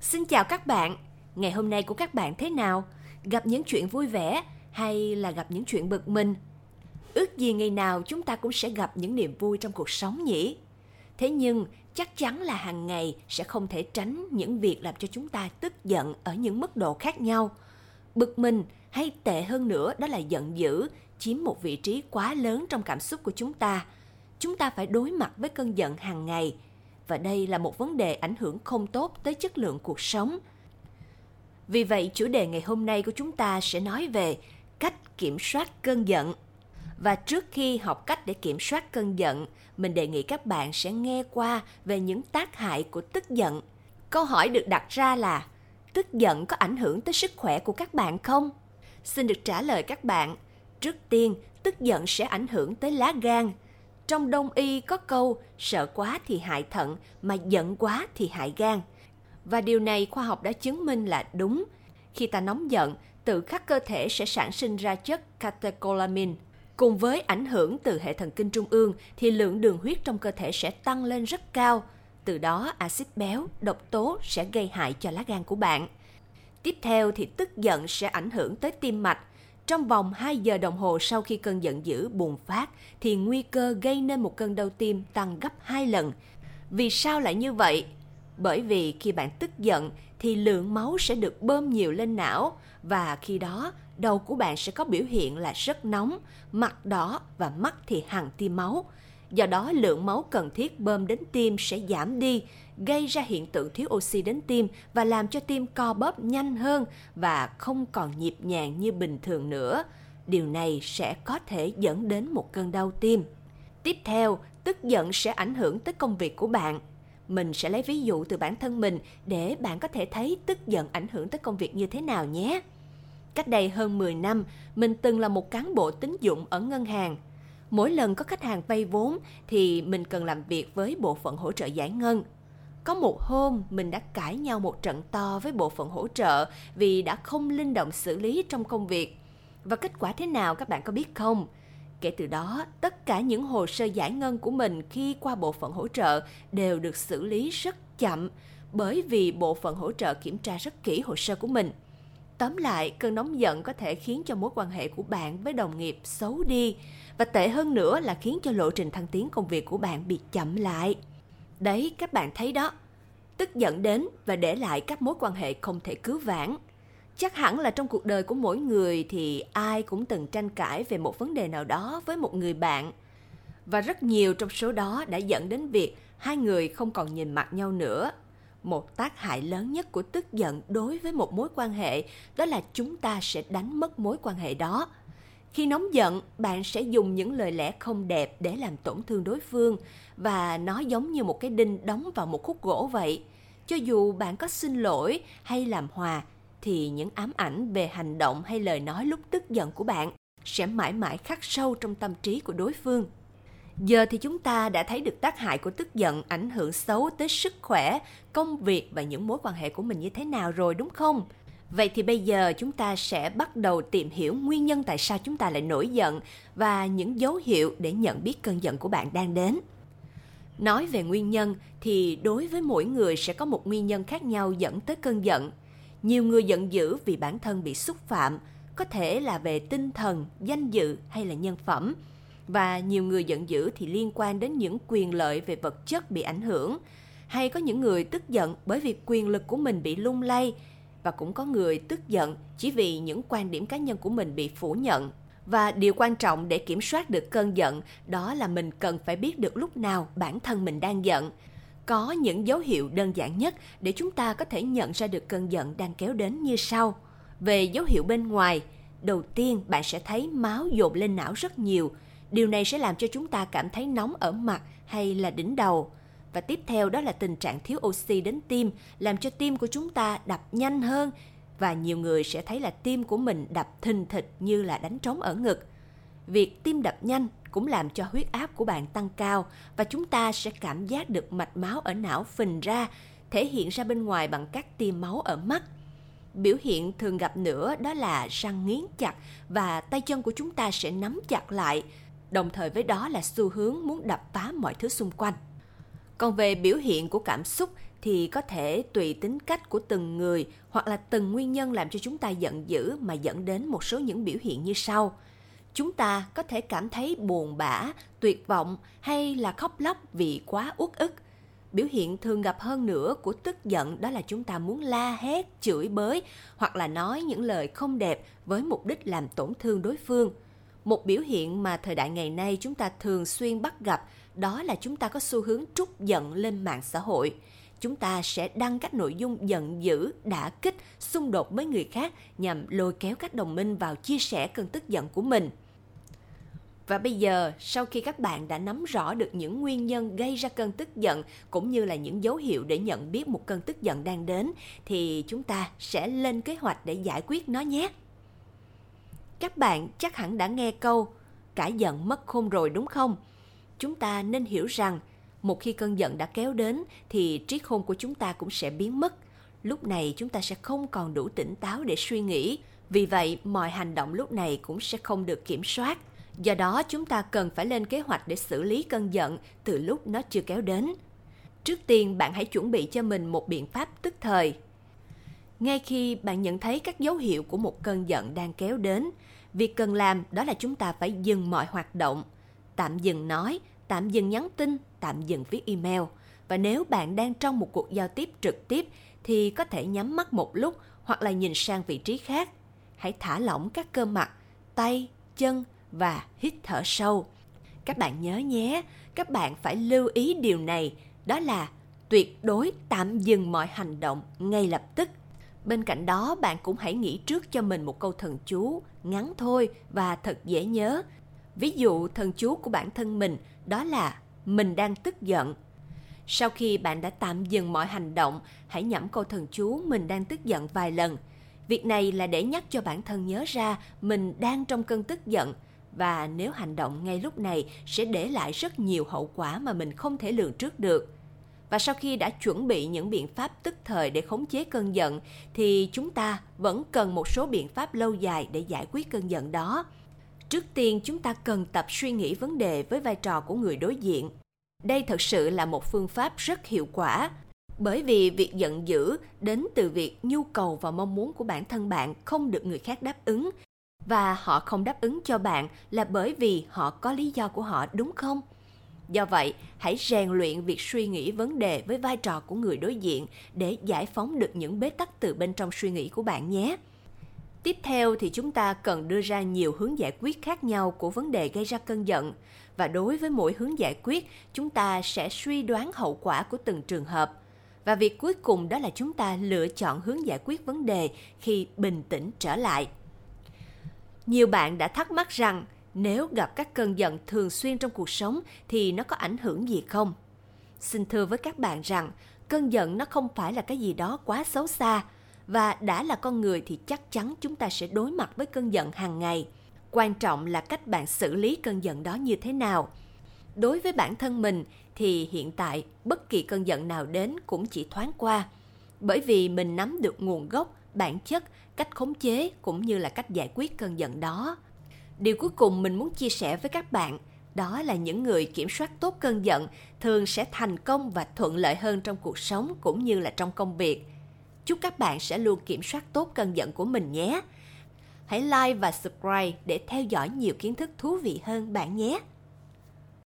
Xin chào các bạn. Ngày hôm nay của các bạn thế nào? Gặp những chuyện vui vẻ hay là gặp những chuyện bực mình? Ước gì ngày nào chúng ta cũng sẽ gặp những niềm vui trong cuộc sống nhỉ? Thế nhưng, chắc chắn là hàng ngày sẽ không thể tránh những việc làm cho chúng ta tức giận ở những mức độ khác nhau. Bực mình hay tệ hơn nữa đó là giận dữ, chiếm một vị trí quá lớn trong cảm xúc của chúng ta. Chúng ta phải đối mặt với cơn giận hàng ngày và đây là một vấn đề ảnh hưởng không tốt tới chất lượng cuộc sống. Vì vậy, chủ đề ngày hôm nay của chúng ta sẽ nói về cách kiểm soát cơn giận. Và trước khi học cách để kiểm soát cơn giận, mình đề nghị các bạn sẽ nghe qua về những tác hại của tức giận. Câu hỏi được đặt ra là tức giận có ảnh hưởng tới sức khỏe của các bạn không? Xin được trả lời các bạn. Trước tiên, tức giận sẽ ảnh hưởng tới lá gan. Trong đông y có câu sợ quá thì hại thận mà giận quá thì hại gan. Và điều này khoa học đã chứng minh là đúng. Khi ta nóng giận, tự khắc cơ thể sẽ sản sinh ra chất catecholamine. Cùng với ảnh hưởng từ hệ thần kinh trung ương thì lượng đường huyết trong cơ thể sẽ tăng lên rất cao. Từ đó axit béo, độc tố sẽ gây hại cho lá gan của bạn. Tiếp theo thì tức giận sẽ ảnh hưởng tới tim mạch. Trong vòng 2 giờ đồng hồ sau khi cơn giận dữ bùng phát thì nguy cơ gây nên một cơn đau tim tăng gấp 2 lần. Vì sao lại như vậy? Bởi vì khi bạn tức giận thì lượng máu sẽ được bơm nhiều lên não và khi đó đầu của bạn sẽ có biểu hiện là rất nóng, mặt đỏ và mắt thì hằn tia máu. Do đó lượng máu cần thiết bơm đến tim sẽ giảm đi, gây ra hiện tượng thiếu oxy đến tim và làm cho tim co bóp nhanh hơn và không còn nhịp nhàng như bình thường nữa. Điều này sẽ có thể dẫn đến một cơn đau tim. Tiếp theo, tức giận sẽ ảnh hưởng tới công việc của bạn. Mình sẽ lấy ví dụ từ bản thân mình để bạn có thể thấy tức giận ảnh hưởng tới công việc như thế nào nhé. Cách đây hơn 10 năm, mình từng là một cán bộ tín dụng ở ngân hàng. Mỗi lần có khách hàng vay vốn thì mình cần làm việc với bộ phận hỗ trợ giải ngân. Có một hôm mình đã cãi nhau một trận to với bộ phận hỗ trợ vì đã không linh động xử lý trong công việc. Và kết quả thế nào các bạn có biết không? Kể từ đó, tất cả những hồ sơ giải ngân của mình khi qua bộ phận hỗ trợ đều được xử lý rất chậm bởi vì bộ phận hỗ trợ kiểm tra rất kỹ hồ sơ của mình. Tóm lại, cơn nóng giận có thể khiến cho mối quan hệ của bạn với đồng nghiệp xấu đi và tệ hơn nữa là khiến cho lộ trình thăng tiến công việc của bạn bị chậm lại. Đấy, các bạn thấy đó. Tức giận đến và để lại các mối quan hệ không thể cứu vãn. Chắc hẳn là trong cuộc đời của mỗi người thì ai cũng từng tranh cãi về một vấn đề nào đó với một người bạn. Và rất nhiều trong số đó đã dẫn đến việc hai người không còn nhìn mặt nhau nữa một tác hại lớn nhất của tức giận đối với một mối quan hệ, đó là chúng ta sẽ đánh mất mối quan hệ đó. Khi nóng giận, bạn sẽ dùng những lời lẽ không đẹp để làm tổn thương đối phương, và nó giống như một cái đinh đóng vào một khúc gỗ vậy. Cho dù bạn có xin lỗi hay làm hòa, thì những ám ảnh về hành động hay lời nói lúc tức giận của bạn sẽ mãi mãi khắc sâu trong tâm trí của đối phương. Giờ thì chúng ta đã thấy được tác hại của tức giận ảnh hưởng xấu tới sức khỏe, công việc và những mối quan hệ của mình như thế nào rồi đúng không? Vậy thì bây giờ chúng ta sẽ bắt đầu tìm hiểu nguyên nhân tại sao chúng ta lại nổi giận và những dấu hiệu để nhận biết cơn giận của bạn đang đến. Nói về nguyên nhân thì đối với mỗi người sẽ có một nguyên nhân khác nhau dẫn tới cơn giận. Nhiều người giận dữ vì bản thân bị xúc phạm, có thể là về tinh thần, danh dự hay là nhân phẩm – và nhiều người giận dữ thì liên quan đến những quyền lợi về vật chất bị ảnh hưởng. Hay có những người tức giận bởi vì quyền lực của mình bị lung lay, và cũng có người tức giận chỉ vì những quan điểm cá nhân của mình bị phủ nhận. Và điều quan trọng để kiểm soát được cơn giận, đó là mình cần phải biết được lúc nào bản thân mình đang giận. Có những dấu hiệu đơn giản nhất để chúng ta có thể nhận ra được cơn giận đang kéo đến như sau. Về dấu hiệu bên ngoài, đầu tiên bạn sẽ thấy máu dồn lên não rất nhiều Điều này sẽ làm cho chúng ta cảm thấy nóng ở mặt hay là đỉnh đầu. Và tiếp theo đó là tình trạng thiếu oxy đến tim, làm cho tim của chúng ta đập nhanh hơn và nhiều người sẽ thấy là tim của mình đập thình thịch như là đánh trống ở ngực. Việc tim đập nhanh cũng làm cho huyết áp của bạn tăng cao và chúng ta sẽ cảm giác được mạch máu ở não phình ra, thể hiện ra bên ngoài bằng các tia máu ở mắt. Biểu hiện thường gặp nữa đó là răng nghiến chặt và tay chân của chúng ta sẽ nắm chặt lại, đồng thời với đó là xu hướng muốn đập phá mọi thứ xung quanh. Còn về biểu hiện của cảm xúc thì có thể tùy tính cách của từng người hoặc là từng nguyên nhân làm cho chúng ta giận dữ mà dẫn đến một số những biểu hiện như sau. Chúng ta có thể cảm thấy buồn bã, tuyệt vọng hay là khóc lóc vì quá uất ức. Biểu hiện thường gặp hơn nữa của tức giận đó là chúng ta muốn la hét, chửi bới hoặc là nói những lời không đẹp với mục đích làm tổn thương đối phương. Một biểu hiện mà thời đại ngày nay chúng ta thường xuyên bắt gặp đó là chúng ta có xu hướng trút giận lên mạng xã hội chúng ta sẽ đăng các nội dung giận dữ, đã kích, xung đột với người khác nhằm lôi kéo các đồng minh vào chia sẻ cơn tức giận của mình. Và bây giờ, sau khi các bạn đã nắm rõ được những nguyên nhân gây ra cơn tức giận cũng như là những dấu hiệu để nhận biết một cơn tức giận đang đến thì chúng ta sẽ lên kế hoạch để giải quyết nó nhé. Các bạn chắc hẳn đã nghe câu cả giận mất khôn rồi đúng không? Chúng ta nên hiểu rằng một khi cơn giận đã kéo đến thì trí khôn của chúng ta cũng sẽ biến mất. Lúc này chúng ta sẽ không còn đủ tỉnh táo để suy nghĩ. Vì vậy, mọi hành động lúc này cũng sẽ không được kiểm soát. Do đó, chúng ta cần phải lên kế hoạch để xử lý cơn giận từ lúc nó chưa kéo đến. Trước tiên, bạn hãy chuẩn bị cho mình một biện pháp tức thời. Ngay khi bạn nhận thấy các dấu hiệu của một cơn giận đang kéo đến, việc cần làm đó là chúng ta phải dừng mọi hoạt động, tạm dừng nói tạm dừng nhắn tin, tạm dừng viết email. Và nếu bạn đang trong một cuộc giao tiếp trực tiếp thì có thể nhắm mắt một lúc hoặc là nhìn sang vị trí khác. Hãy thả lỏng các cơ mặt, tay, chân và hít thở sâu. Các bạn nhớ nhé, các bạn phải lưu ý điều này, đó là tuyệt đối tạm dừng mọi hành động ngay lập tức. Bên cạnh đó, bạn cũng hãy nghĩ trước cho mình một câu thần chú ngắn thôi và thật dễ nhớ. Ví dụ thần chú của bản thân mình đó là mình đang tức giận. Sau khi bạn đã tạm dừng mọi hành động, hãy nhẩm câu thần chú mình đang tức giận vài lần. Việc này là để nhắc cho bản thân nhớ ra mình đang trong cơn tức giận và nếu hành động ngay lúc này sẽ để lại rất nhiều hậu quả mà mình không thể lường trước được. Và sau khi đã chuẩn bị những biện pháp tức thời để khống chế cơn giận, thì chúng ta vẫn cần một số biện pháp lâu dài để giải quyết cơn giận đó. Trước tiên, chúng ta cần tập suy nghĩ vấn đề với vai trò của người đối diện. Đây thật sự là một phương pháp rất hiệu quả, bởi vì việc giận dữ đến từ việc nhu cầu và mong muốn của bản thân bạn không được người khác đáp ứng. Và họ không đáp ứng cho bạn là bởi vì họ có lý do của họ, đúng không? Do vậy hãy rèn luyện việc suy nghĩ vấn đề với vai trò của người đối diện để giải phóng được những bế tắc từ bên trong suy nghĩ của bạn nhé Tiếp theo thì chúng ta cần đưa ra nhiều hướng giải quyết khác nhau của vấn đề gây ra cơn giận và đối với mỗi hướng giải quyết, chúng ta sẽ suy đoán hậu quả của từng trường hợp. Và việc cuối cùng đó là chúng ta lựa chọn hướng giải quyết vấn đề khi bình tĩnh trở lại. Nhiều bạn đã thắc mắc rằng nếu gặp các cơn giận thường xuyên trong cuộc sống thì nó có ảnh hưởng gì không? Xin thưa với các bạn rằng, cơn giận nó không phải là cái gì đó quá xấu xa và đã là con người thì chắc chắn chúng ta sẽ đối mặt với cơn giận hàng ngày. Quan trọng là cách bạn xử lý cơn giận đó như thế nào. Đối với bản thân mình thì hiện tại bất kỳ cơn giận nào đến cũng chỉ thoáng qua. Bởi vì mình nắm được nguồn gốc, bản chất, cách khống chế cũng như là cách giải quyết cơn giận đó điều cuối cùng mình muốn chia sẻ với các bạn, đó là những người kiểm soát tốt cơn giận thường sẽ thành công và thuận lợi hơn trong cuộc sống cũng như là trong công việc Chúc các bạn sẽ luôn kiểm soát tốt cơn giận của mình nhé. Hãy like và subscribe để theo dõi nhiều kiến thức thú vị hơn bạn nhé.